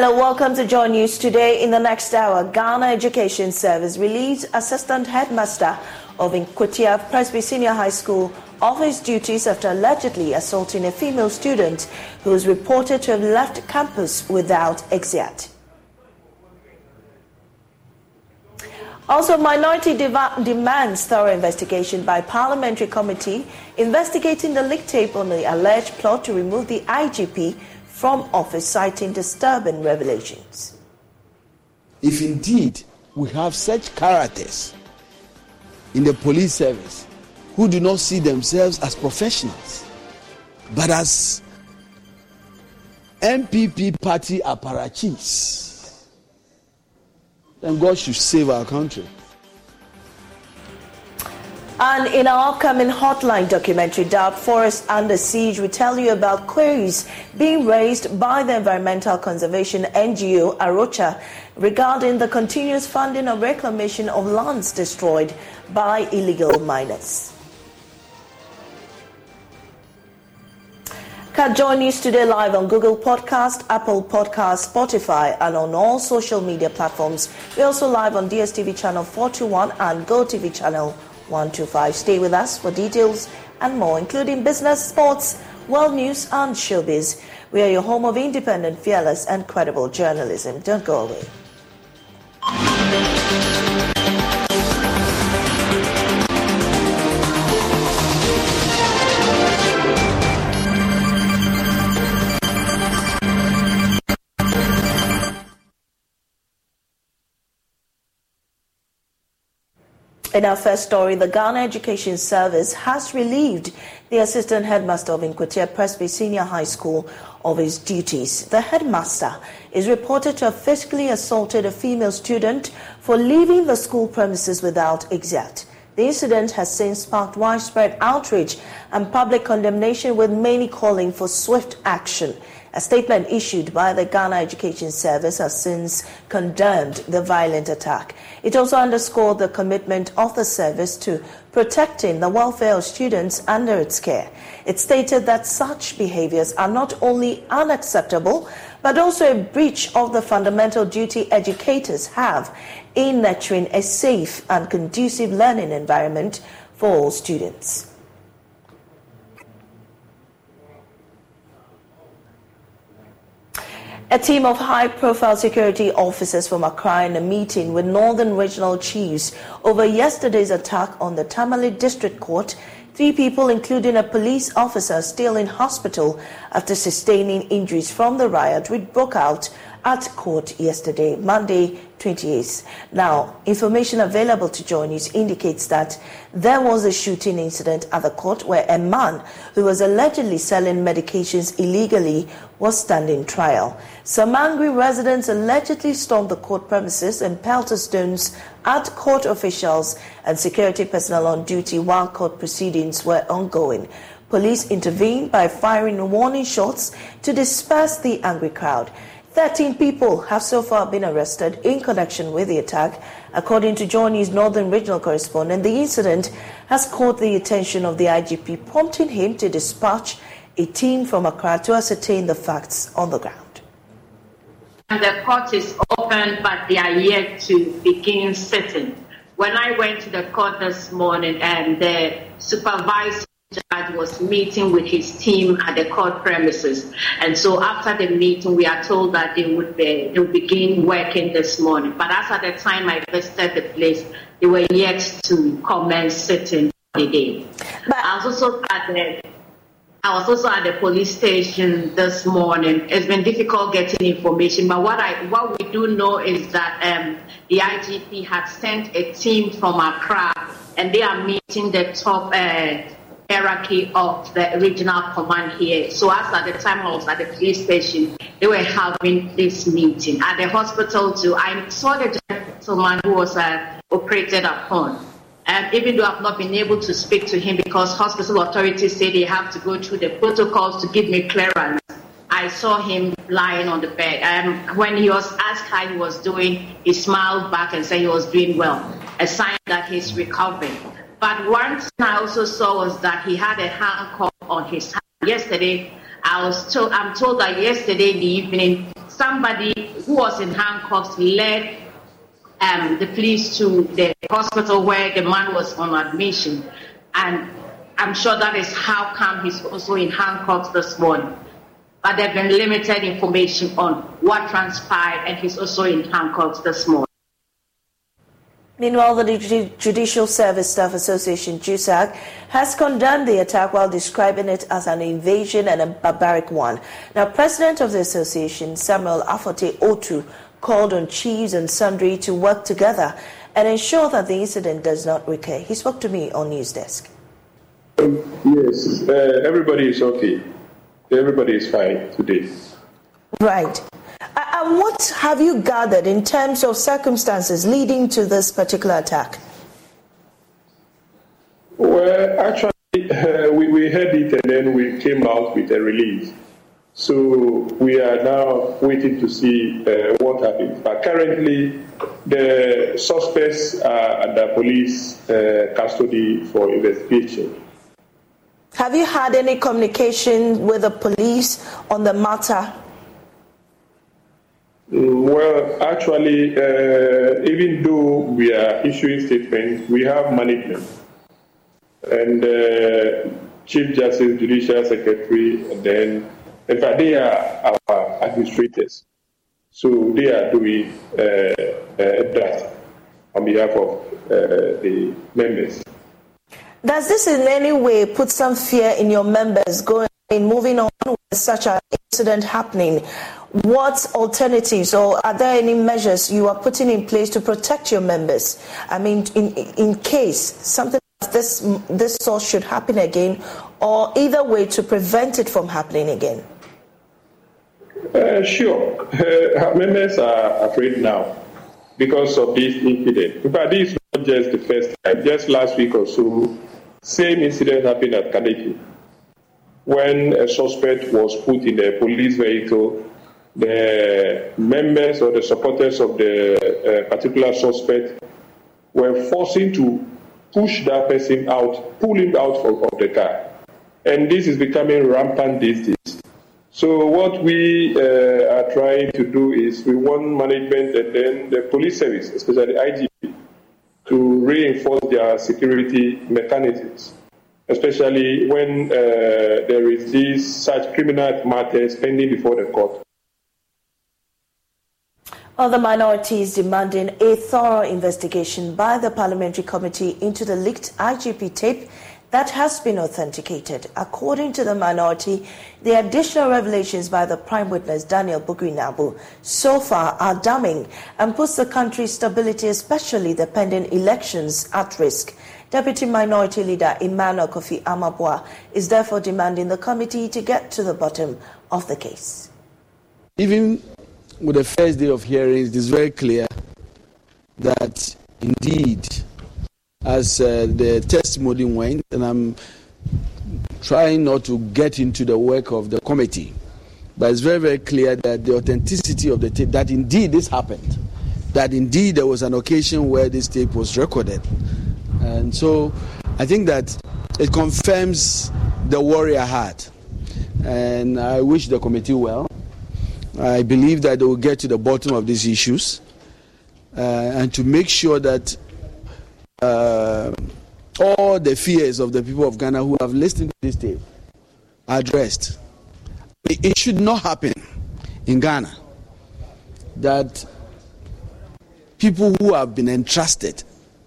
Hello, welcome to Joy News today. In the next hour, Ghana Education Service released Assistant Headmaster of Nkwetiah Presby Senior High School off his duties after allegedly assaulting a female student who is reported to have left campus without exit. Also, minority demands thorough investigation by parliamentary committee investigating the leak tape on the alleged plot to remove the IGP from office, citing disturbing revelations. If indeed we have such characters in the police service who do not see themselves as professionals, but as NPP party apparatchiks, then God should save our country. And in our upcoming hotline documentary, Dark Forest Under Siege, we tell you about queries being raised by the environmental conservation NGO A Rocha regarding the continuous funding of reclamation of lands destroyed by illegal miners. Catch Joy News today live on Google Podcast, Apple Podcast, Spotify, and on all social media platforms. We're also live on DSTV channel 421 and GoTV channel 125. Stay with us for details and more, including business, sports, world news, and showbiz. We are your home of independent, fearless, and credible journalism. Don't go away. In our first story, the Ghana Education Service has relieved the assistant headmaster of Nkwetiah Presby Senior High School of his duties. The headmaster is reported to have physically assaulted a female student for leaving the school premises without exit. The incident has since sparked widespread outrage and public condemnation, with many calling for swift action. A statement issued by the Ghana Education Service has since condemned the violent attack. It also underscored the commitment of the service to protecting the welfare of students under its care. It stated that such behaviors are not only unacceptable, but also a breach of the fundamental duty educators have in nurturing a safe and conducive learning environment for all students. A team of high profile security officers from Accra in a meeting with Northern Regional Chiefs over yesterday's attack on the Tamale District Court. Three people, including a police officer, still in hospital after sustaining injuries from the riot which broke out at court yesterday, Monday 28th. Now, information available to Joy News indicates that there was a shooting incident at the court where a man who was allegedly selling medications illegally was standing trial. Some angry residents allegedly stormed the court premises and pelted stones at court officials and security personnel on duty while court proceedings were ongoing. Police intervened by firing warning shots to disperse the angry crowd. 13 people have so far been arrested in connection with the attack. According to Joy News' Northern Regional Correspondent, the incident has caught the attention of the IGP, prompting him to dispatch a team from Accra to ascertain the facts on the ground. the court is open, but they are yet to begin sitting. When I went to the court this morning, and the supervisor judge was meeting with his team at the court premises. And so after the meeting, we are told that they would be, they would begin working this morning. But as at the time I visited the place, they were yet to commence sitting the day. But I was also at the I was also at the police station this morning. It's been difficult getting information, but what I what we do know is that um, the IGP had sent a team from Accra, and they are meeting the top uh, hierarchy of the regional command here. So as at the time I was at the police station, they were having this meeting at the hospital too. I saw the gentleman who was uh, operated upon. And even though I've not been able to speak to him because hospital authorities say they have to go through the protocols to give me clearance, I saw him lying on the bed. Um, when he was asked how he was doing, he smiled back and said he was doing well, a sign that he's recovering. But one thing I also saw was that he had a handcuff on his hand. Yesterday, I was told, I'm told that yesterday in the evening, somebody who was in handcuffs led um, the police to the hospital where the man was on admission. And I'm sure that is how come he's also in handcuffs this morning. But there have been limited information on what transpired, and he's also in handcuffs this morning. Meanwhile, the Judicial Service Staff Association, JUSAG, has condemned the attack while describing it as an invasion and a barbaric one. Now, President of the association, Samuel Afote Otu, called on chiefs and sundry to work together and ensure that the incident does not recur. He spoke to me on News Desk. Um, yes, uh, everybody is okay. Everybody is fine today. Right. And what have you gathered in terms of circumstances leading to this particular attack? Well, actually, uh, we, we heard it and then we came out with a release. So we are now waiting to see uh, what happens. But currently, the suspects are under police uh, custody for investigation. Have you had any communication with the police on the matter? Mm, well, actually, uh, even though we are issuing statements, we have management. And uh, Chief Justice, Judicial Secretary, and then in fact, they are our administrators. So they are doing uh, uh, that on behalf of uh, the members. Does this in any way put some fear in your members going in moving on with such an incident happening? What alternatives or are there any measures you are putting in place to protect your members? I mean, in, in case something like this, this sort should happen again, or either way to prevent it from happening again? Uh, sure. Uh, members are afraid now because of this incident. In fact, this is not just the first time. Just last week or so, same incident happened at Kaneki. When a suspect was put in a police vehicle, the members or the supporters of the uh, particular suspect were forcing to push that person out, pull him out of, the car. And this is becoming rampant these days. So what we uh, are trying to do is we want management and then the police service, especially IGP, to reinforce their security mechanisms, especially when uh, there is this such criminal matters pending before the court. Other minorities demanding a thorough investigation by the Parliamentary Committee into the leaked IGP tape that has been authenticated. According to the minority, the additional revelations by the prime witness Daniel Bugri so far are damning and puts the country's stability, especially the pending elections, at risk. Deputy Minority Leader Emmanuel Kofi Amarboah is therefore demanding the committee to get to the bottom of the case. Even with the first day of hearings, it is very clear that indeed as uh, the testimony went, and I'm trying not to get into the work of the committee. But it's very, very clear that the authenticity of the tape, that indeed this happened, that indeed there was an occasion where this tape was recorded. And so I think that it confirms the worry I had. And I wish the committee well. I believe that they will get to the bottom of these issues uh, and to make sure that uh, all the fears of the people of Ghana who have listened to this tape are addressed. It, it should not happen in Ghana that people who have been entrusted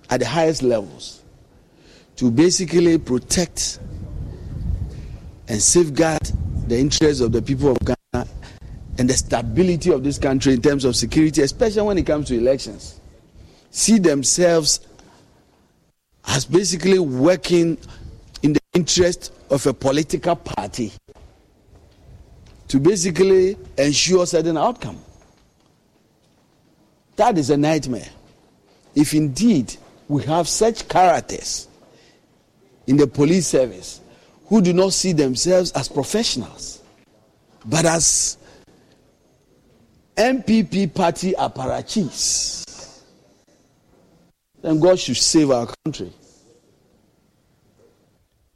at the highest levels to basically protect and safeguard the interests of the people of Ghana and the stability of this country in terms of security, especially when it comes to elections, see themselves as basically working in the interest of a political party to basically ensure certain outcome. That is a nightmare. If indeed we have such characters in the police service who do not see themselves as professionals, but as NPP party apparatchiks, then God should save our country.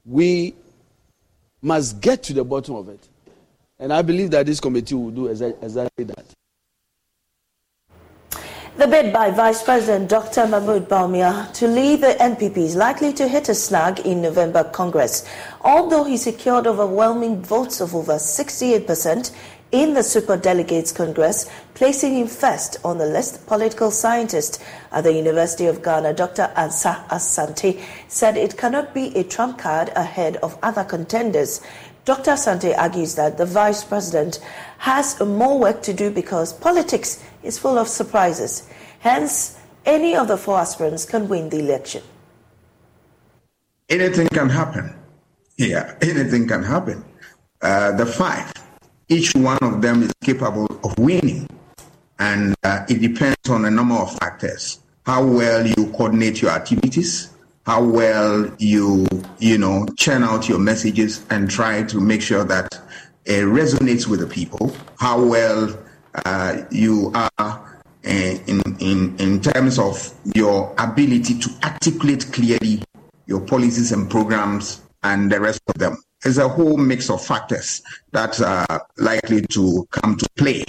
We must get to the bottom of it. And I believe that this committee will do exactly that. The bid by Vice President Dr. Mahmoud Bawumia to lead the NPP is likely to hit a snag in November Congress. Although he secured overwhelming votes of over 68% in the Super Delegates Congress, placing him first on the list, political scientist at the University of Ghana, Dr. Asah-Asante, said it cannot be a trump card ahead of other contenders. Dr. Asante argues that the vice president has more work to do because politics is full of surprises. Hence, any of the four aspirants can win the election. Anything can happen. Yeah, anything can happen. Uh, the five, each one of them is capable of winning. And uh, it depends on a number of factors. How well you coordinate your activities, how well you you know churn out your messages and try to make sure that it resonates with the people how well uh, you are uh, in, in in terms of your ability to articulate clearly your policies and programs and the rest of them there's a whole mix of factors that are likely to come to play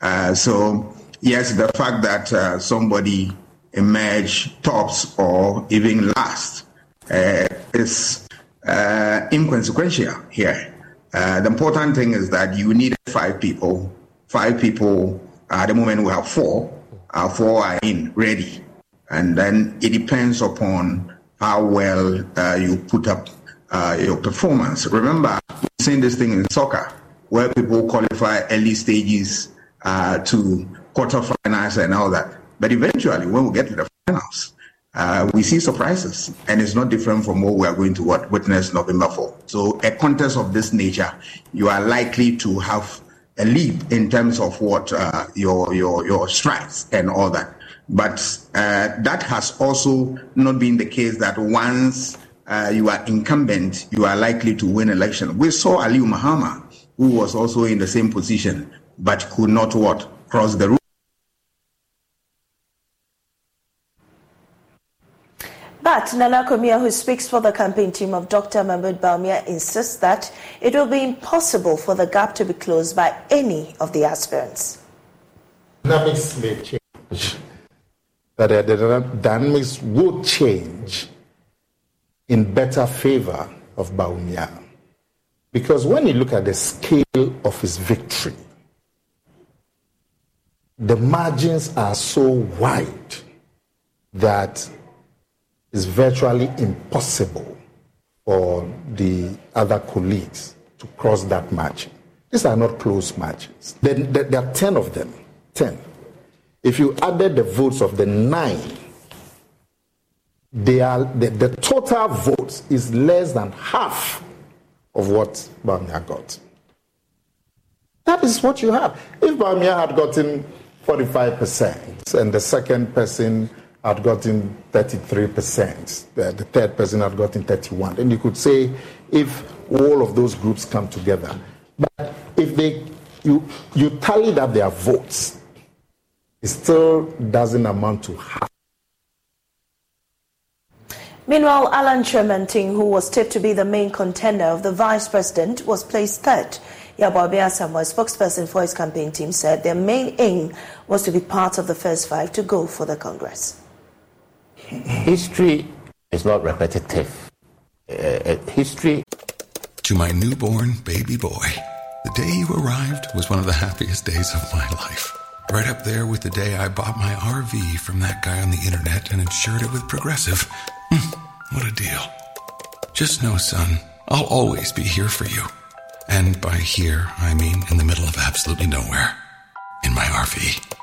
uh, so yes the fact that uh, somebody emerge tops or even last uh, is uh, inconsequential here. Uh, the important thing is that you need five people. Five people, at the moment we have four, uh, four are in, ready. And then it depends upon how well uh, you put up uh, your performance. Remember, we've seen this thing in soccer where people qualify early stages to quarterfinals and all that but eventually, when we get to the finals, uh, we see surprises, and it's not different from what we are going to what, witness November 4. So, a contest of this nature, you are likely to have a lead in terms of what uh, your your your strikes and all that. But uh, that has also not been the case that once uh, you are incumbent, you are likely to win election. We saw Aliu Mahama, who was also in the same position, but could not what cross the road. But Nana Komia, who speaks for the campaign team of Dr. Mahmoud Bawumia, insists that it will be impossible for the gap to be closed by any of the aspirants. Dynamics may change. That the dynamics will change in better favor of Bawumia. Because when you look at the scale of his victory, the margins are so wide that it's virtually impossible for the other colleagues to cross that margin. These are not close margins. There, there, there are 10 of them. 10. If you added the votes of the nine, they are, the, the total votes is less than half of what Bawumia got. That is what you have. If Bawumia had gotten 45% and the second person had gotten 33%, the, the third person had gotten 31. And you could say if all of those groups come together, but if they you you tallied up their votes, it still doesn't amount to half. Meanwhile, Alan Kyerematen, who was tipped to be the main contender of the vice president, was placed third. He Yabobia Samuel, spokesperson for his campaign team, said their main aim was to be part of the first five to go for the Congress. History is not repetitive. Uh, uh history. To my newborn baby boy, the day you arrived was one of the happiest days of my life. Right up there with the day I bought my RV from that guy on the internet and insured it with Progressive. What a deal. Just know, son, I'll always be here for you. And by here, I mean in the middle of absolutely nowhere. In my RV.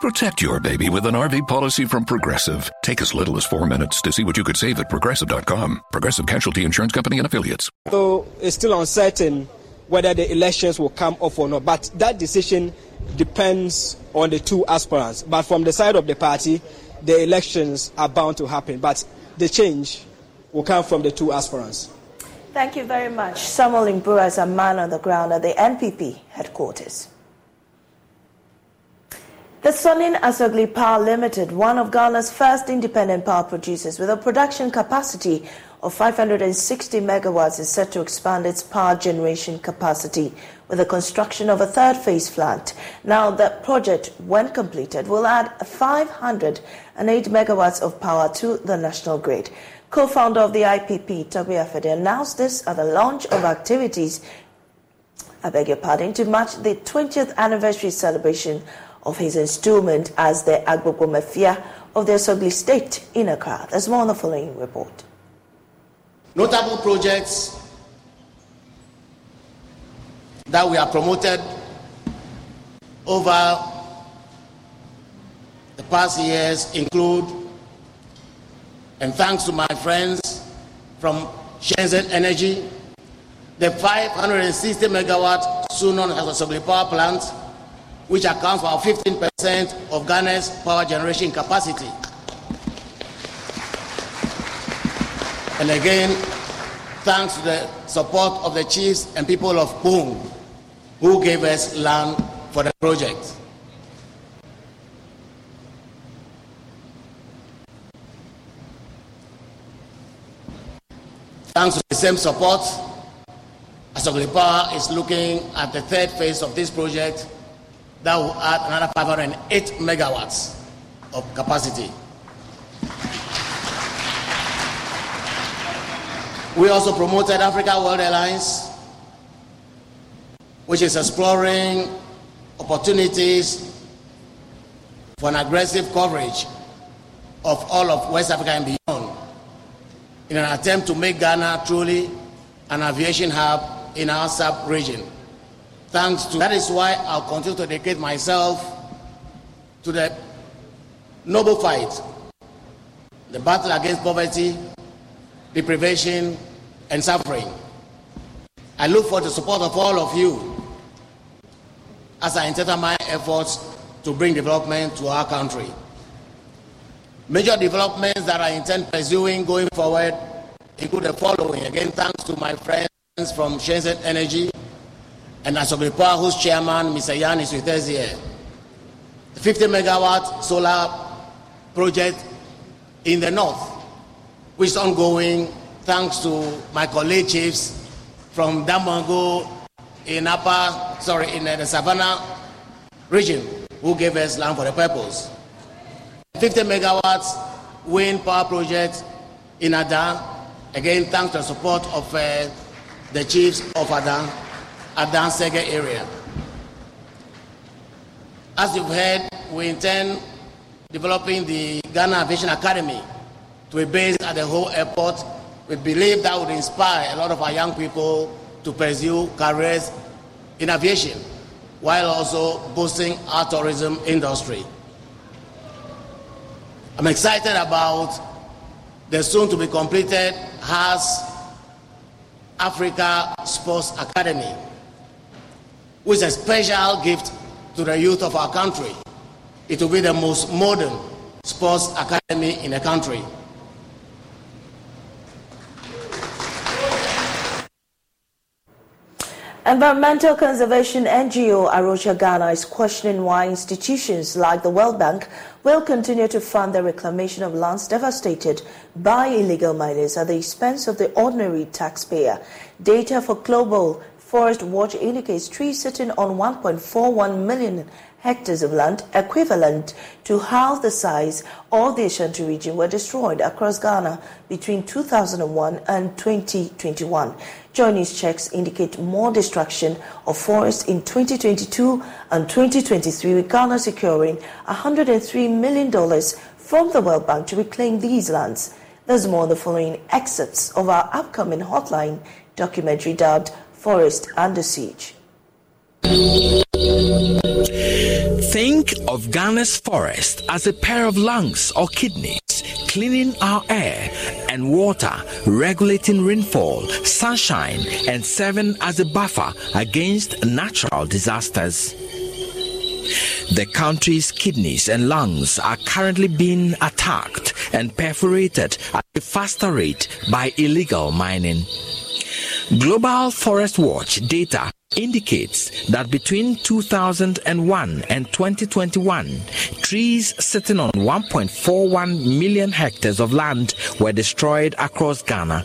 Protect your baby with an RV policy from Progressive. Take as little as four minutes to see what you could save at progressive.com. Progressive Casualty Insurance Company and Affiliates. Though it's still uncertain whether the elections will come off or not, but that decision depends on the two aspirants. But from the side of the party, the elections are bound to happen. But the change will come from the two aspirants. Thank you very much. Samuel Imbura is a man on the ground at the NPP headquarters. The Sunon Asogli Power Limited, one of Ghana's first independent power producers with a production capacity of 560 megawatts, is set to expand its power generation capacity with the construction of a third phase plant. Now, the project, when completed, will add 508 megawatts of power to the national grid. Co-founder of the IPP, Togbe Afede, announced this at the launch of activities, I beg your pardon, to match the 20th anniversary celebration of his installment as the Agbogbomefia of the Asogli State in Accra. There's more on the following report. Notable projects that we have promoted over the past years include and thanks to my friends from Shenzhen Energy, the 560 megawatt Sunon Asogli power plant, which accounts for 15% of Ghana's power generation capacity. And again, thanks to the support of the chiefs and people of Boom, who gave us land for the project. Thanks to the same support, Asogli Power is looking at the third phase of this project that will add another 508 megawatts of capacity. We also promoted Africa World Alliance, which is exploring opportunities for an aggressive coverage of all of West Africa and beyond in an attempt to make Ghana truly an aviation hub in our sub region. Thanks to that is why I'll continue to dedicate myself to the noble fight, the battle against poverty, deprivation, and suffering. I look for the support of all of you as I intensify my efforts to bring development to our country. Major developments that I intend pursuing going forward include the following. Again, thanks to my friends from Shenzhen Energy and Asogli Power, whose chairman, Mr. Yan, is with us here. The 50 megawatt solar project in the north, which is ongoing thanks to my colleague chiefs from Damongo in Upper, sorry, in uh, the Savannah region, who gave us land for the purpose. 50 megawatts wind power project in Adan. Again, thanks to the support of uh, the chiefs of Adan, Adan Sege area. As you've heard, we intend developing the Ghana Aviation Academy to be based at the Ho airport. We believe that would inspire a lot of our young people to pursue careers in aviation while also boosting our tourism industry. I'm excited about the soon to be completed HAS Africa Sports Academy, which is a special gift to the youth of our country. It will be the most modern sports academy in the country. Environmental conservation NGO A Rocha Ghana is questioning why institutions like the World Bank will continue to fund the reclamation of lands devastated by illegal miners at the expense of the ordinary taxpayer. Data for global Forest Watch indicates trees sitting on 1.41 million hectares of land, equivalent to half the size of the Ashanti region, were destroyed across Ghana between 2001 and 2021. Joy News' checks indicate more destruction of forests in 2022 and 2023, with Ghana securing $103 million from the World Bank to reclaim these lands. There's more in the following excerpts of our upcoming hotline documentary dubbed Forest Under Siege. Think of Ghana's forest as a pair of lungs or kidneys, cleaning our air and water, regulating rainfall, sunshine, and serving as a buffer against natural disasters. The country's kidneys and lungs are currently being attacked and perforated at a faster rate by illegal mining. Global Forest Watch data indicates that between 2001 and 2021, trees sitting on 1.41 million hectares of land were destroyed across Ghana.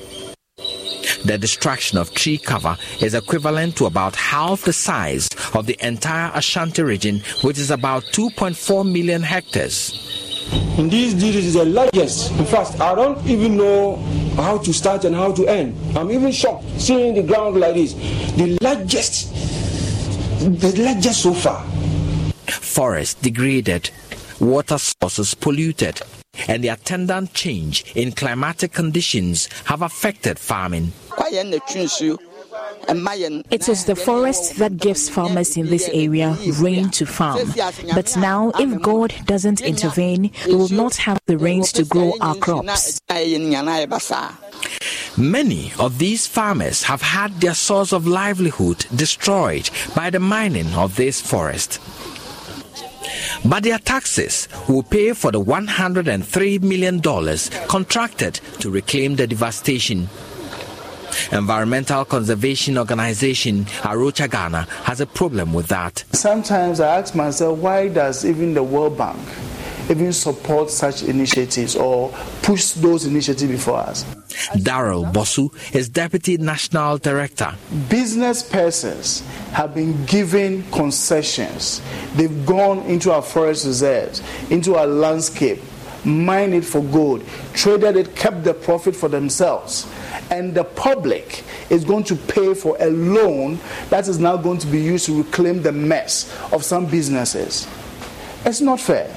The destruction of tree cover is equivalent to about half the size of the entire Ashanti region, which is about 2.4 million hectares. Indeed, this is the largest. In fact, I don't even know how to start and how to end. I'm even shocked seeing the ground like this. The largest, the largest so far. Forests degraded, water sources polluted, and the attendant change in climatic conditions have affected farming. It is the forest that gives farmers in this area rain to farm. But now, if God doesn't intervene, we will not have the rains to grow our crops. Many of these farmers have had their source of livelihood destroyed by the mining of this forest. But their taxes will pay for the $103 million contracted to reclaim the devastation. Environmental conservation organization A Rocha Ghana has a problem with that. Sometimes I ask myself, why does even the World Bank even support such initiatives or push those initiatives before us? Daryl Bosu is Deputy National Director. Business persons have been given concessions. They've gone into our forest reserves, into our landscape, mined it for gold, traded it, kept the profit for themselves and the public is going to pay for a loan that is now going to be used to reclaim the mess of some businesses. It's not fair.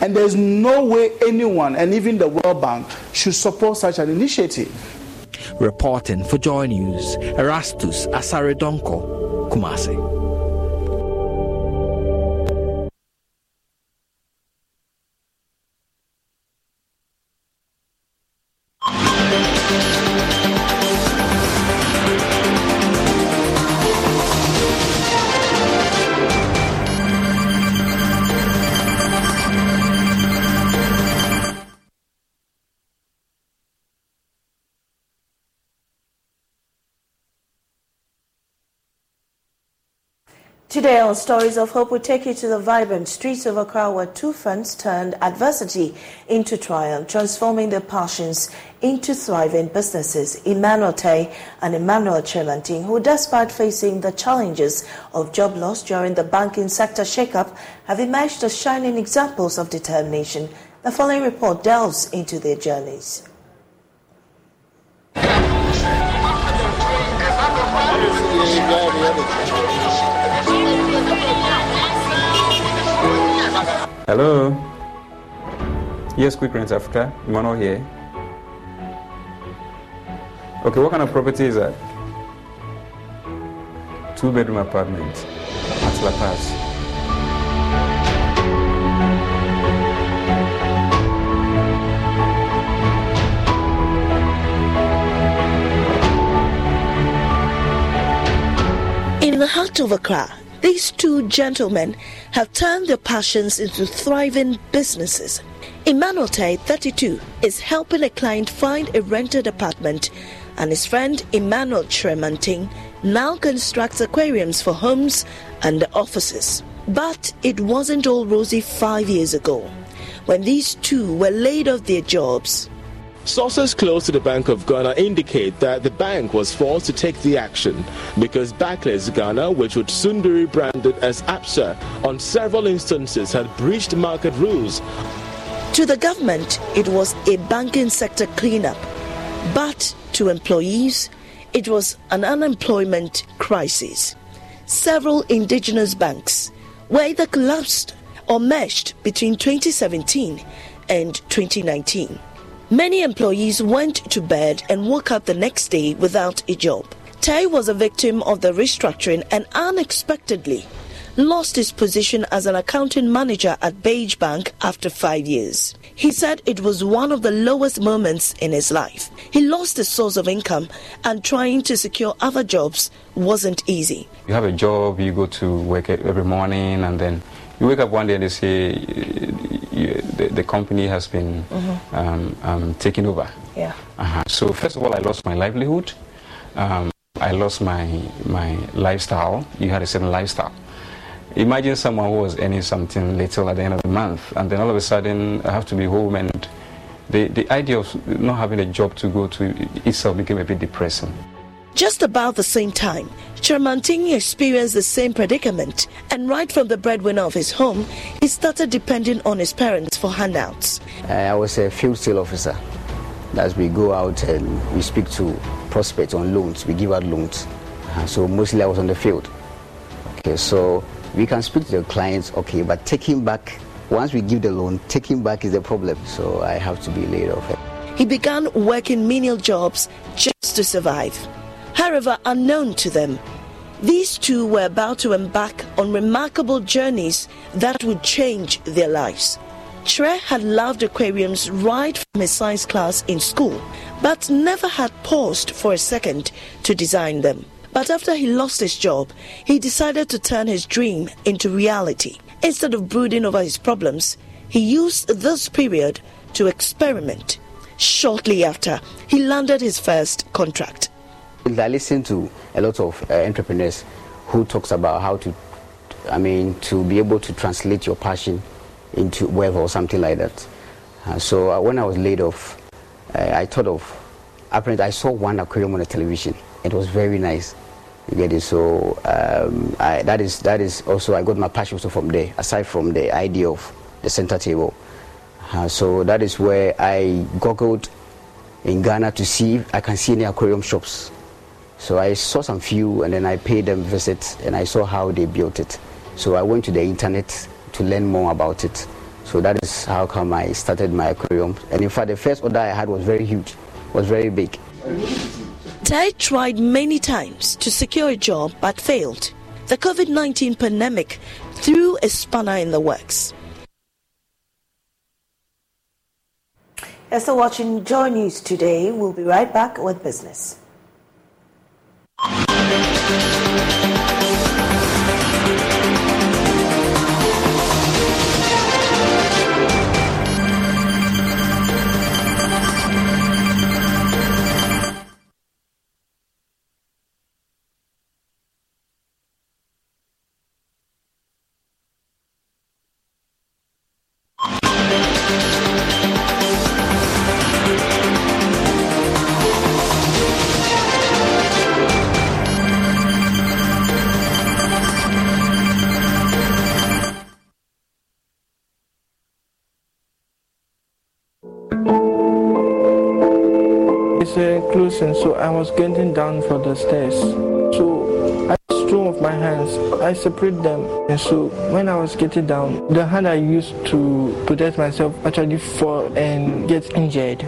And there's no way anyone, and even the World Bank, should support such an initiative. Reporting for Joy News, Erastus Asare Donkor, Kumasi. Today on Stories of Hope, we take you to the vibrant streets of Accra where two friends turned adversity into triumph, transforming their passions into thriving businesses. Emmanuel Tay and Emmanuel Tremantin, who despite facing the challenges of job loss during the banking sector shakeup, have emerged as shining examples of determination. The following report delves into their journeys. Hello. Yes, Quick Rent Africa. Emmanuel here. Okay, what kind of property is that? Two bedroom apartment at La Paz. In the heart of Accra, these two gentlemen have turned their passions into thriving businesses. Emmanuel Tay, 32, is helping a client find a rented apartment, and his friend Emmanuel Tremanting now constructs aquariums for homes and offices. But it wasn't all rosy five years ago when these two were laid off their jobs. Sources close to the Bank of Ghana indicate that the bank was forced to take the action because Barclays Ghana, which would soon be rebranded as ABSA, on several instances had breached market rules. To the government, it was a banking sector cleanup, but to employees, it was an unemployment crisis. Several indigenous banks were either collapsed or meshed between 2017 and 2019. Many employees went to bed and woke up the next day without a job. Tay was a victim of the restructuring and unexpectedly lost his position as an accounting manager at Beige Bank after five years. He said it was one of the lowest moments in his life. He lost his source of income and trying to secure other jobs wasn't easy. You have a job, you go to work every morning, and then you wake up one day and they say you, the, the, company has been mm-hmm. um, um, taken over. Yeah. Uh-huh. So first of all, I lost my livelihood. Um, I lost my my lifestyle. You had a certain lifestyle. Imagine someone who was earning something little at the end of the month, and then all of a sudden I have to be home, and the, the idea of not having a job to go to itself became a bit depressing. Just about the same time, Chairman Ting experienced the same predicament, and right from the breadwinner of his home, he started depending on his parents for handouts. I was a field sale officer. As we go out and we speak to prospects on loans, we give out loans. Uh, so mostly I was on the field. Okay, so we can speak to the clients, okay, but taking back, once we give the loan, taking back is the problem. So I have to be laid off. He began working menial jobs just to survive. However, unknown to them, these two were about to embark on remarkable journeys that would change their lives. Tre had loved aquariums right from his science class in school, but never had paused for a second to design them. But after he lost his job, he decided to turn his dream into reality. Instead of brooding over his problems, he used this period to experiment. Shortly after, he landed his first contract. I listen to a lot of uh, entrepreneurs who talks about how to, I mean, to be able to translate your passion into web or something like that. Uh, so uh, when I was laid off, uh, I thought of, apparently I saw one aquarium on the television. It was very nice. You get it? So um, I, that is that is also I got my passion also from there. Aside from the idea of the center table, uh, so that is where I googled in Ghana to see if I can see any aquarium shops so I saw some few and then I paid them visit and I saw how they built it. So I went to the internet to learn more about it. So that is how come I started my aquarium. And in fact, the first order I had was very huge, was very big. Tay tried many times to secure a job but failed. The COVID 19 pandemic threw a spanner in the works. You're still watching Joy News today. We'll be right back with business. Thank you. And so I was getting down for the stairs. So I strong of my hands, I separate them, and so when I was getting down, the hand I used to protect myself actually fall and get injured.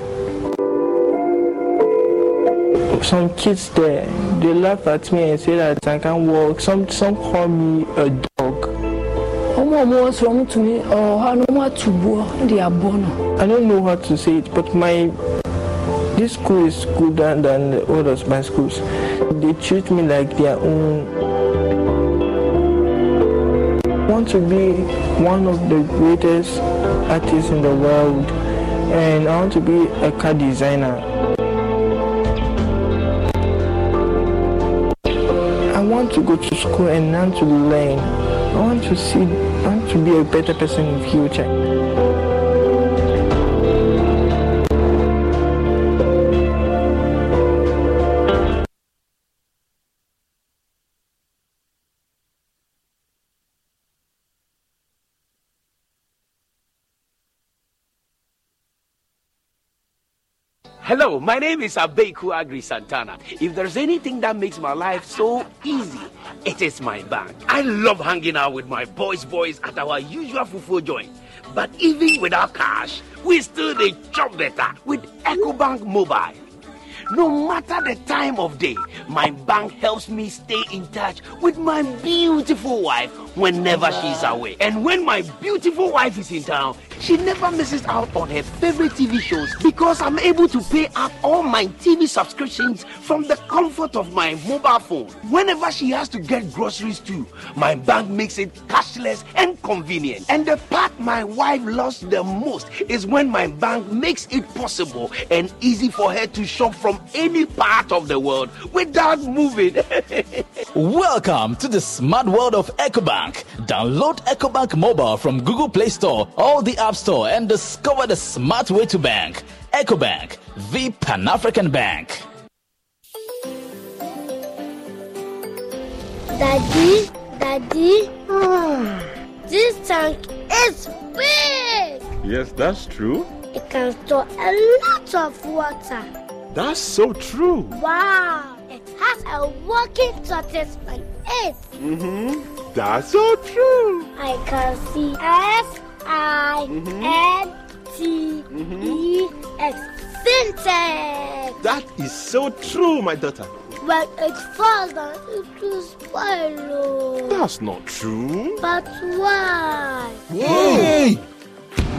Some kids there, they laugh at me and say that I can't walk. Some some call me a dog. I don't know how to say it, but my this school is gooder than of my schools. They treat me like their own. I want to be one of the greatest artists in the world and I want to be a car designer. I want to go to school and learn to learn. I want to see, I want to be a better person in the future. My name is Abeku Agri Santana. If there's anything that makes my life so easy, it is my bank. I love hanging out with my boys boys at our usual fufu joint. But even without cash, we still dey chop better with EcoBank Mobile. No matter the time of day, my bank helps me stay in touch with my beautiful wife whenever she's away. And when my beautiful wife is in town, she never misses out on her favorite TV shows because I'm able to pay up all my TV subscriptions from the comfort of my mobile phone. Whenever she has to get groceries too, my bank makes it cashless and convenient. And the part my wife loves the most is when my bank makes it possible and easy for her to shop from any part of the world without moving. Welcome to the smart world of EcoBank. Download EcoBank mobile from Google Play Store or the App Store and discover the smart way to bank. EcoBank, the Pan African Bank. Daddy, Daddy, ah, this tank is big. Yes, that's true. It can store a lot of water. That's so true. Wow, it has a working tortoise on it. Mm-hmm. That's so true. I can see S I N T E X Sintex. That is so true, my daughter. When it falls down, it will spoil. That's not true. But why? Yay!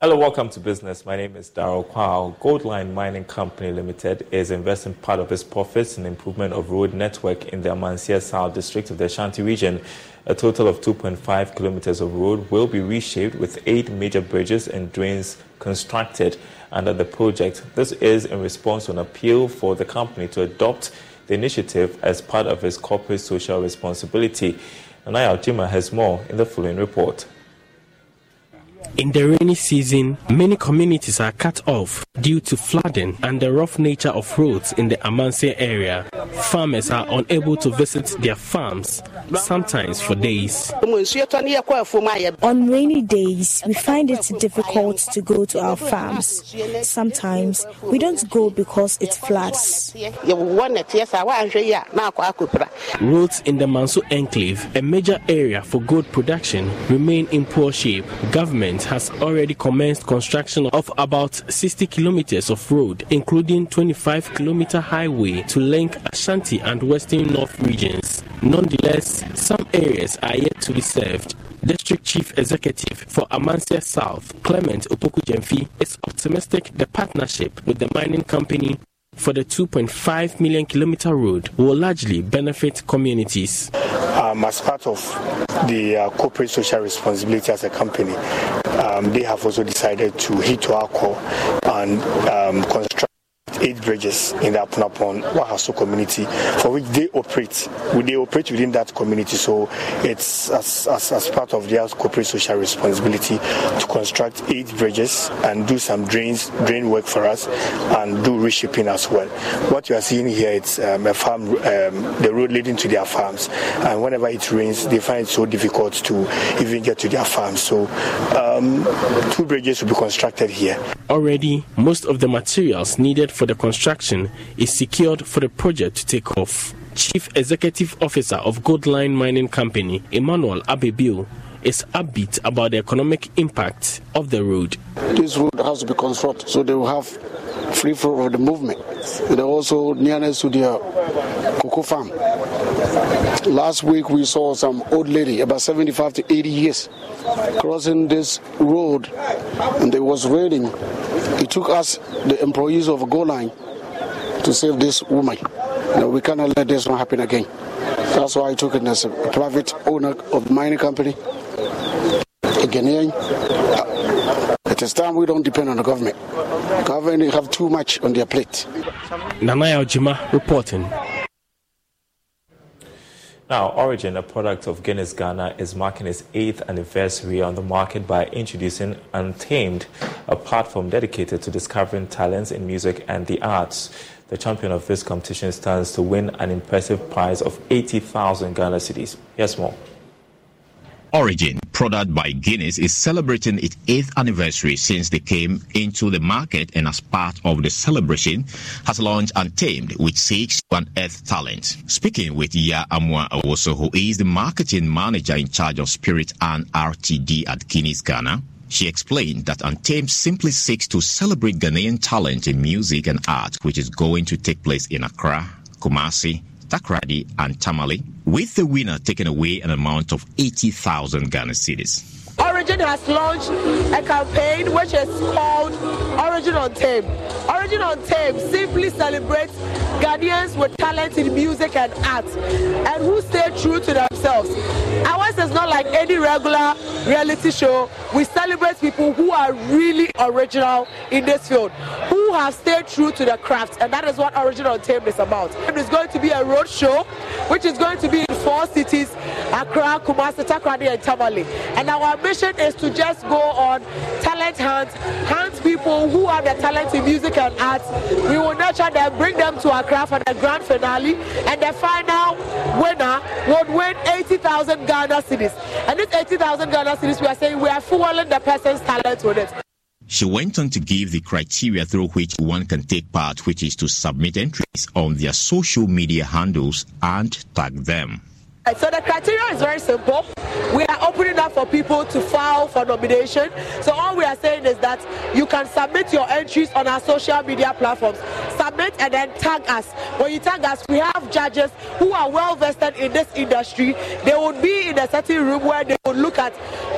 Hello, welcome to business. My name is Daryl Kwao. Goldline Mining Company Limited is investing part of its profits in improvement of road network in the Amansie South district of the Ashanti region. A total of 2.5 kilometers of road will be reshaped with eight major bridges and drains constructed under the project. This is in response to an appeal for the company to adopt the initiative as part of its corporate social responsibility. Anaya Ojima has more in the following report. In the rainy season, many communities are cut off due to flooding and the rough nature of roads in the Amansie area. Farmers are unable to visit their farms, sometimes for days. On rainy days, we find it difficult to go to our farms. Sometimes we don't go because it floods. Roads in the Manso Enclave, a major area for gold production, remain in poor shape. Government has already commenced construction of about 60 kilometers of road, including 25 kilometer highway to link Ashanti and Western North regions. Nonetheless, some areas are yet to be served. District Chief Executive for Amansie South, Clement Opoku is optimistic the partnership with the mining company for the 2.5 million kilometer road will largely benefit communities. um, as part of the uh, corporate social responsibility as a company, um, they have also decided to hit to our core and um, construct eight bridges in the Apunapon Wahaso community for which they operate. They operate within that community, so it's as, as, as part of their corporate social responsibility to construct eight bridges and do some drains, drain work for us and do reshaping as well. What you are seeing here is um, a farm, um, the road leading to their farms, and whenever it rains, they find it so difficult to even get to their farms. So um, two bridges will be constructed here. Already, most of the materials needed for the construction is secured for the project to take off. Chief Executive Officer of Goldline Mining Company, Emmanuel Abebiu, is upbeat about the economic impact of the road. This road has to be constructed so they will have free flow of the movement. They're also nearness to their cocoa farm. Last week we saw some old lady, about 75 to 80 years, crossing this road and there was raining. It took us, the employees of Go to save this woman. We cannot let this one happen again. That's why I took it as a private owner of the mining company. A Ghanaian. It is time we don't depend on the government. Government have too much on their plate. Nanaya Ojima reporting. Now, Origin, a product of Guinness Ghana, is marking its eighth anniversary on the market by introducing Untamed, a platform dedicated to discovering talents in music and the arts. The champion of this competition stands to win an impressive prize of 80,000 Ghana cedis. Yes, more. Origin, product by Guinness, is celebrating its eighth anniversary since they came into the market and as part of the celebration has launched Untamed, which seeks to unearth talent. Speaking with Ya Amwa Awoso, who is the marketing manager in charge of Spirit and RTD at Guinness Ghana, she explained that Untamed simply seeks to celebrate Ghanaian talent in music and art, which is going to take place in Accra, Kumasi, Takoradi, and Tamale, with the winner taking away an amount of 80,000 Ghana cedis. Origin has launched a campaign which is called Origin Untamed. Origin Untamed simply celebrates Ghanaians with talent in music and art and who stay true to themselves. Ours is not like any regular reality show. We celebrate people who are really original in this field, who have stayed true to their craft, and that is what Origin Untamed is about. It is going to be a road show, which is going to be in four cities Accra, Kumasi, Takoradi, and Tamale. And our is to just go on talent hunt, hunt people who have the talent in music and art. We will nurture them, bring them to Accra for the grand finale, and the final winner would win 80,000 Ghana cedis. And this 80,000 Ghana cedis, we are saying we are fueling the person's talent with it. She went on to give the criteria through which one can take part, which is to submit entries on their social media handles and tag them. Uh, so the criteria is very simple. We are opening up for people to file for nomination. So all we are saying is that you can submit your entries on our social media platforms. Submit and then tag us. When you tag us, we have judges who are well vested in this industry. They would be in a certain room where they would look at,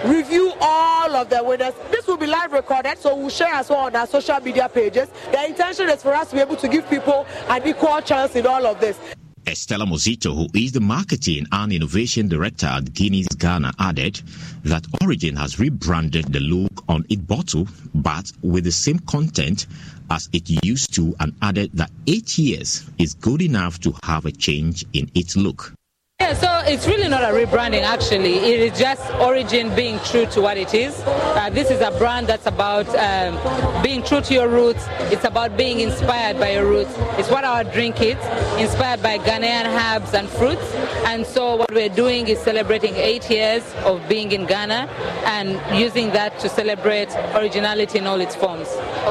review all of the winners. This will be live recorded, so we'll share as well on our social media pages. The intention is for us to be able to give people an equal chance in all of this. Estella Mozito, who is the marketing and innovation director at Guinness Ghana, added that Origin has rebranded the look on its bottle, but with the same content as it used to, and added that eight years is good enough to have a change in its look. Yeah, so it's really not a rebranding actually. It is just Origin being true to what it is. Uh, this is a brand that's about um, being true to your roots. It's about being inspired by your roots. It's what our drink is, inspired by Ghanaian herbs and fruits. And so what we're doing is celebrating eight years of being in Ghana and using that to celebrate originality in all its forms.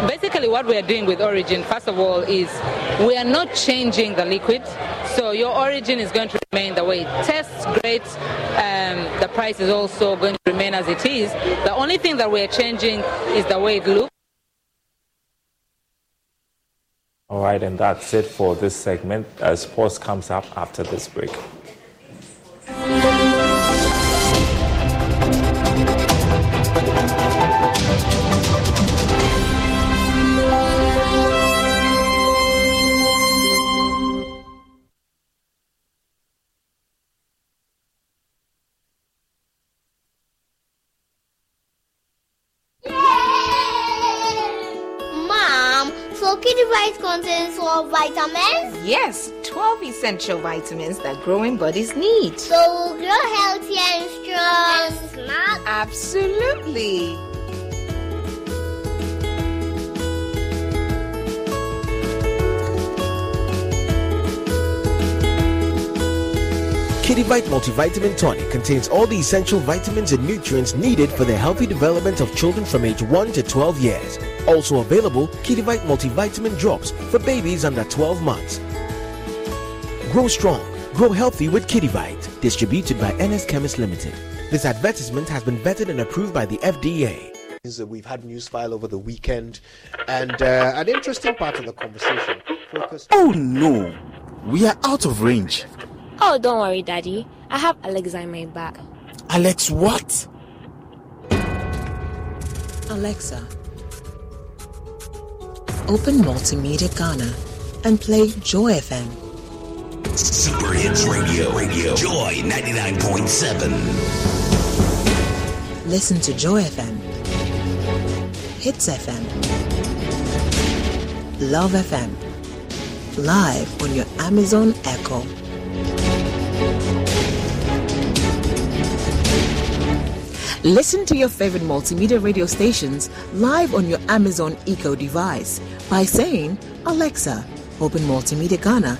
Basically what we're doing with Origin, first of all, is we are not changing the liquid. So your origin is going to remain the way it tastes great. Um, the price is also going to remain as it is. The only thing that we're changing is the way it looks. All right, and that's it for this segment. Uh, sports comes up after this break. Yes, 12 essential vitamins that growing bodies need. So we'll grow healthy and strong. And smart? Absolutely. Kidivite multivitamin tonic contains all the essential vitamins and nutrients needed for the healthy development of children from age 1 to 12 years. Also available, Kidivite multivitamin drops for babies under 12 months. Grow strong, grow healthy with Kidivite. Distributed by NS Chemist Limited. This advertisement has been vetted and approved by the FDA. We've had news file over the weekend, and uh, an interesting part of the conversation focused. Oh no, we are out of range. Oh, don't worry, Daddy. I have Alexa in my bag. Alex, what? Alexa, open Multimedia Ghana and play Joy FM. Super Hits Radio, Radio, Joy 99.7. Listen to Joy FM, Hits FM, Love FM, live on your Amazon Echo. Listen to your favorite multimedia radio stations live on your Amazon Echo device by saying, Alexa, open Multimedia Ghana,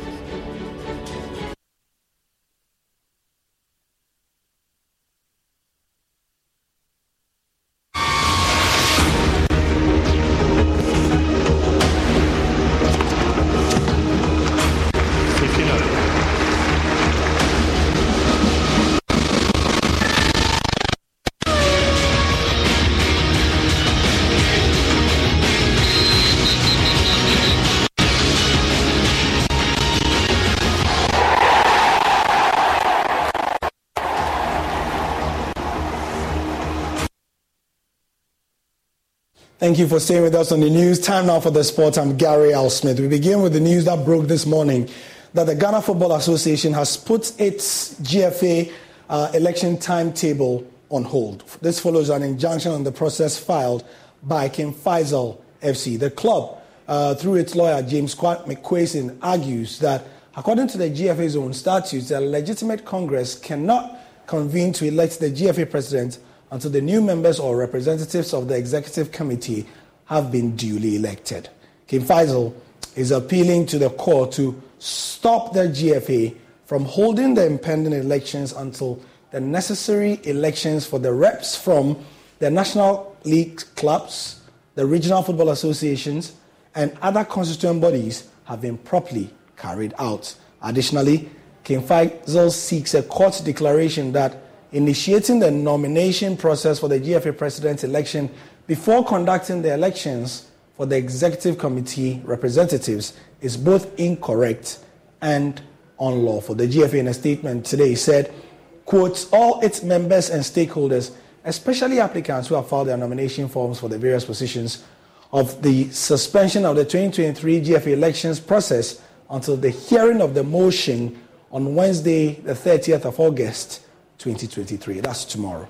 Thank you for staying with us on the news. Time now for the sport. I'm Gary L. Smith. We begin with the news that broke this morning that the Ghana Football Association has put its GFA uh, election timetable on hold. This follows an injunction on the process filed by King Faisal FC. The club, uh, through its lawyer James McQuaison, argues that according to the GFA's own statutes, a legitimate Congress cannot convene to elect the GFA president until the new members or representatives of the executive committee have been duly elected. King Faisal is appealing to the court to stop the GFA from holding the impending elections until the necessary elections for the reps from the National League clubs, the regional football associations, and other constituent bodies have been properly carried out. Additionally, King Faisal seeks a court declaration that initiating the nomination process for the GFA president election before conducting the elections for the executive committee representatives is both incorrect and unlawful. The GFA in a statement today said, quotes, all its members and stakeholders, especially applicants who have filed their nomination forms for the various positions of the suspension of the 2023 GFA elections process until the hearing of the motion on Wednesday, the 30th of August 2023. That's tomorrow.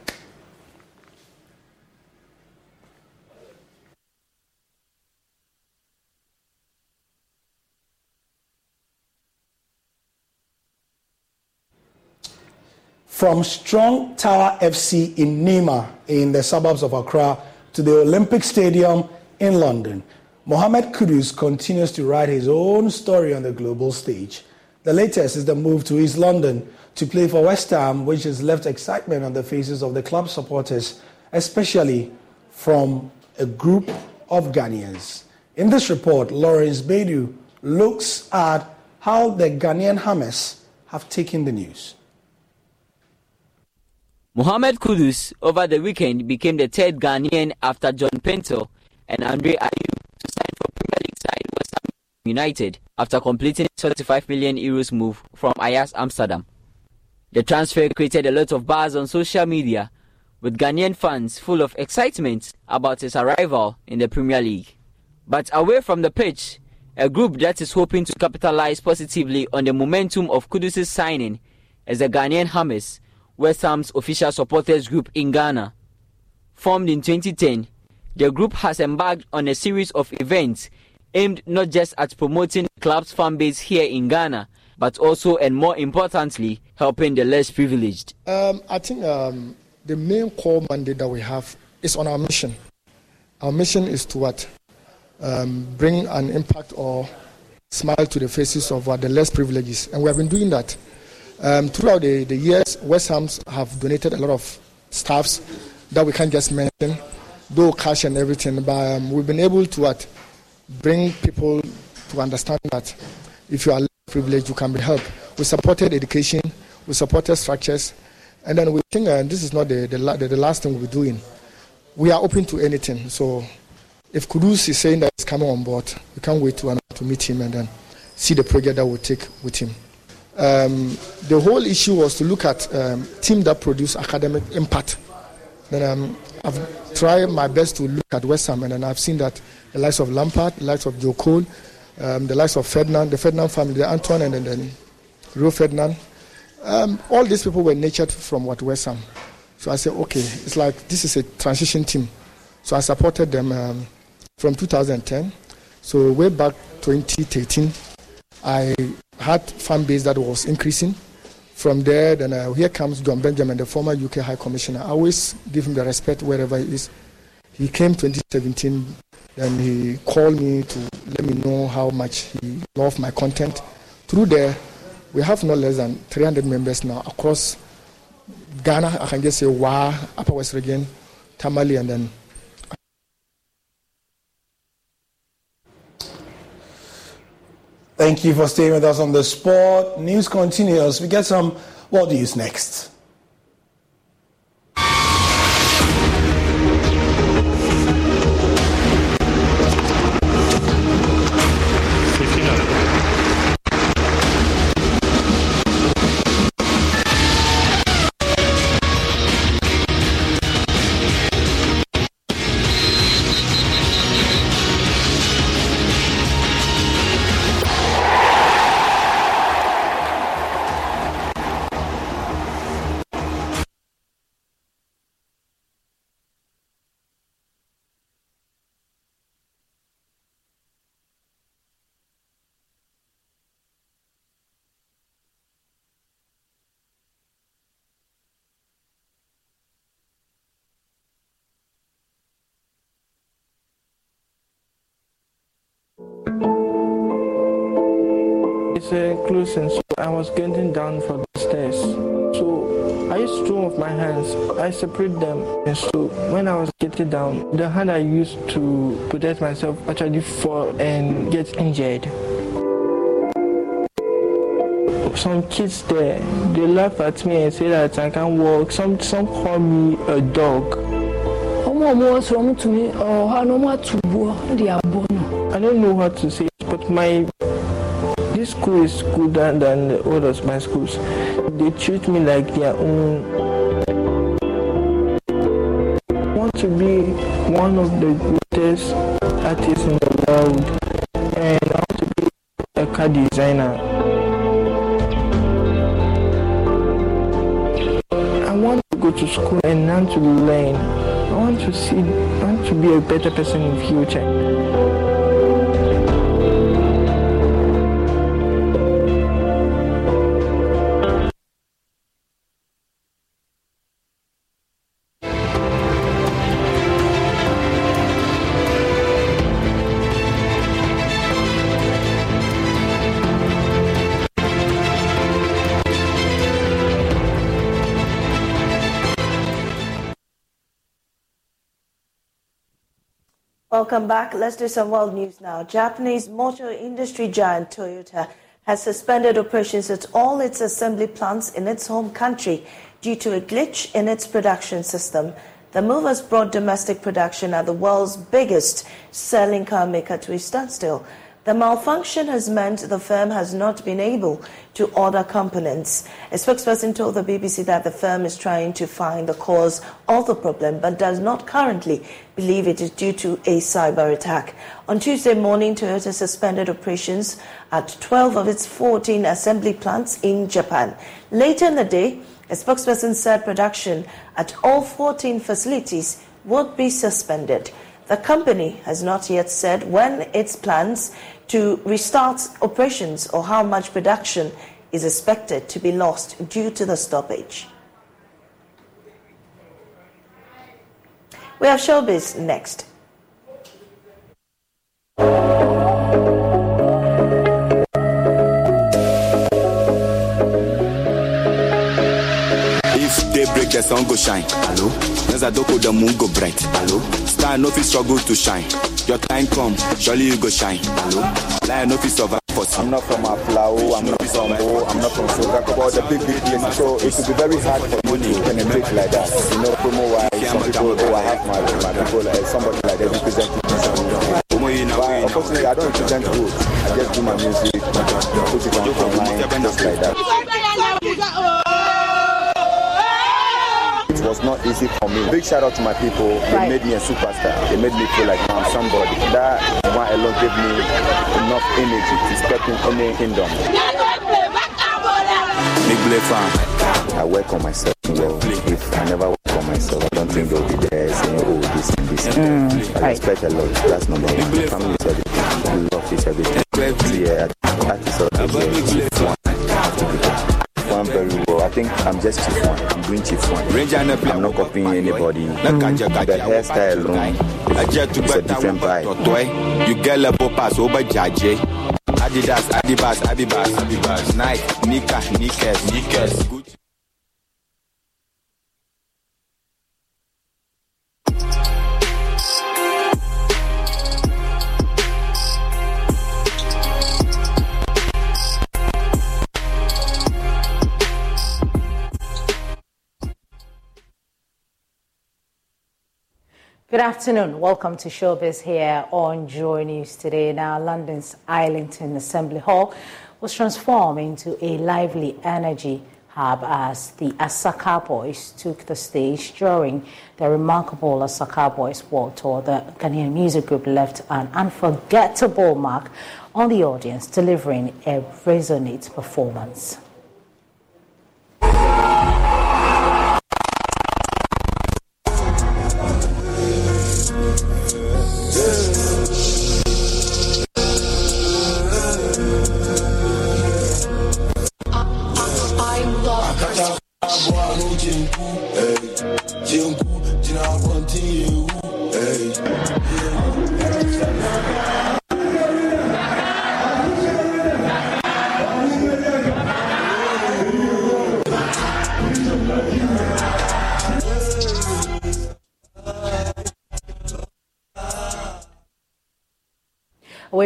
From Strong Tower FC in Nima, in the suburbs of Accra, to the Olympic Stadium in London, Mohamed Kudus continues to write his own story on the global stage. The latest is the move to East London to play for West Ham, which has left excitement on the faces of the club supporters, especially from a group of Ghanaians. In this report, Lawrence Bedu looks at how the Ghanaian Hammers have taken the news. Mohamed Kudus over the weekend became the third Ghanaian after John Paintsil and Andre Ayew to sign for Premier League side West Ham United after completing a 35 million euros move from Ajax Amsterdam. The transfer created a lot of buzz on social media, with Ghanaian fans full of excitement about his arrival in the Premier League. But away from the pitch, a group that is hoping to capitalize positively on the momentum of Kudus' signing is the Ghanaian Hammers, West Ham's official supporters group in Ghana. Formed in 2010, the group has embarked on a series of events aimed not just at promoting the club's fan base here in Ghana, but also and more importantly, helping the less privileged? Um, I think um, the main core mandate that we have is on our mission. our mission is to what? Um, bring an impact or smile to the faces of uh, the less privileged. And we have been doing that. Um, throughout the, the years, West Hams have donated a lot of staffs that we can't just mention, though cash and everything. But um, we've been able to what, bring people to understand that if you are privileged, you can be helped. We supported education, we supported structures, and then we think uh, this is not the, the, the, the last thing we'll be doing. We are open to anything. So if Kudus is saying that he's coming on board, we can't wait to, uh, to meet him and then see the project that we'll take with him. Um, the whole issue was to look at um, team that produce academic impact. Then um, I've tried my best to look at West Ham, and then I've seen that the likes of Lampard, the likes of Joe Cole, um, the likes of Ferdinand, the Ferdinand family, the Antoine, and then, then Rio Ferdinand. Um, all these people were nurtured from what West Ham. So I said, okay, it's like this is a transition team. So I supported them um, from 2010. So way back 2013, I had fan base that was increasing. From there, then uh, here comes John Benjamin, the former UK High Commissioner. I always give him the respect wherever he is. He came 2017, then he called me to let me know how much he loved my content. Through there, we have no less than 300 members now across Ghana. I can just say Wa, Upper West Region, Tamale, and then Thank you for staying with us on the sport. News continues. We get some world news next. close and so I was getting down from the stairs. So I used two of my hands, I separate them and so when I was getting down, the hand I used to protect myself actually fall and get injured. Some kids there, they laugh at me and say that I can't walk. Some some call me a dog. I don't know what to say, but my this school is cooler than all of my schools. They treat me like their own. I want to be one of the greatest artists in the world, and I want to be a car designer. I want to go to school and learn to learn. I want to see, I want to be a better person in future. Welcome back. Let's do some world news now. Japanese motor industry giant Toyota has suspended operations at all its assembly plants in its home country due to a glitch in its production system. The move has brought domestic production at the world's biggest selling car maker to a standstill. The malfunction has meant the firm has not been able to order components. A spokesperson told the BBC that the firm is trying to find the cause of the problem but does not currently believe it is due to a cyber attack. On Tuesday morning, Toyota suspended operations at 12 of its 14 assembly plants in Japan. Later in the day, a spokesperson said production at all 14 facilities would be suspended. The company has not yet said when its plans to restart operations or how much production is expected to be lost due to the stoppage. We have showbiz next. The sun go shine. Hello. Nezadoko the moon go bright. Hello. Star no fit struggle to shine. Your time come, surely you go shine. Hello. Lion no fit survive. I'm not from Aflao, I'm not from Bo, I'm not from Sogaka, about the big, big places. So it could be very hard for me to penetrate like that. You know, promo wise, some people, oh, I have my, my people, like somebody like that representing this. But unfortunately, I don't represent good. I just do my music, put it on online, just like that. It was not easy for me. Big shout out to my people. They right. made me a superstar. They made me feel like I'm somebody. That one alone gave me enough energy to step in any kingdom. Big Blake fan. I work on myself well. If I never work on myself, I don't think they'll be there saying, oh, this and this. Mm, I right. respect a lot. That's number one. Family is everything. Love is everything. Yeah, artists are one very well. I think I'm just chief one. I'm doing chief one. I'm not copying anybody. Mm. The hairstyle alone is a different vibe. You get level pass over Jaje. Adidas, Adidas, Adidas, Adidas, Nike, Nika, Nikes, Nikes. Good afternoon. Welcome to Showbiz here on Joy News today. Now, London's Islington Assembly Hall was transformed into a lively energy hub as the Asakaa Boys took the stage during the remarkable Asakaa Boys World Tour. The Ghanaian music group left an unforgettable mark on the audience, delivering a resonant performance.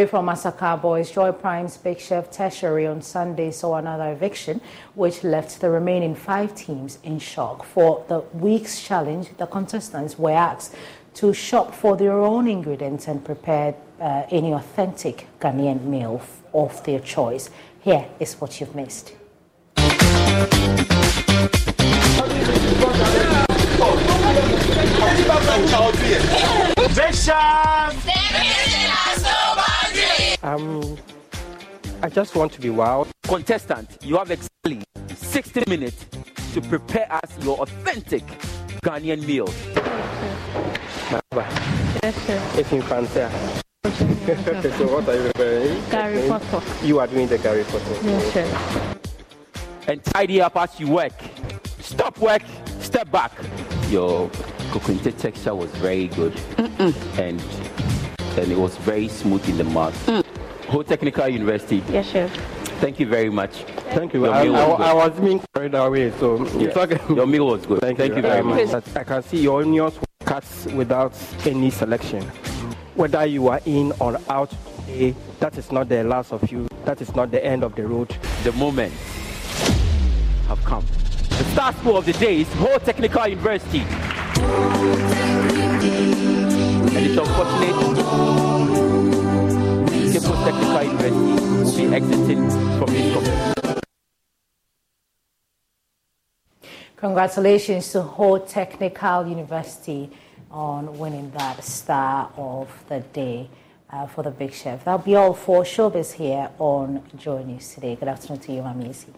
From Asakaa Boys, Joy Prime's Big Chef Tertiary on Sunday saw another eviction, which left the remaining five teams in shock. For the week's challenge, the contestants were asked to shop for their own ingredients and prepare uh, any authentic Ghanaian meal of their choice. Here is what you've missed. Um, I just want to be wild. Contestant, you have exactly 60 minutes to prepare us your authentic Ghanaian meal. Yes, sir. If you fancy. so what are you preparing? Gary Potter. You are doing the Gary Potter. Yes, sir. And tidy up as you work. Stop work, step back. Your coconut texture was very good. Mm-mm. And and it was very smooth in the mouth. Mm. Ho Technical University. Yes, sir. Thank you very much. Thank you. I, I, I, was being carried away, so yeah. your meal was good. Thank, Thank you, you very much. I can see your onions cut without any selection. Whether you are in or out today, that is not the last of you. That is not the end of the road. The moment have come. The star school of the day is Ho Technical University. And it's unfortunate Technical University will be exiting from this company. Congratulations to Ho Technical University on winning that Star of the Day uh, for the Big Chef. That'll be all for Showbiz here on Joy News today. Good afternoon to you, Mamisi.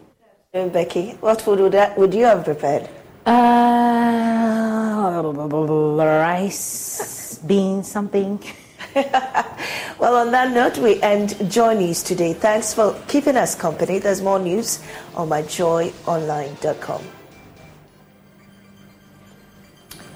Becky, what food would, that, would you have prepared? Uh, rice, beans, something. well, on that note, we end Joy News today. Thanks for keeping us company. There's more news on myjoyonline.com.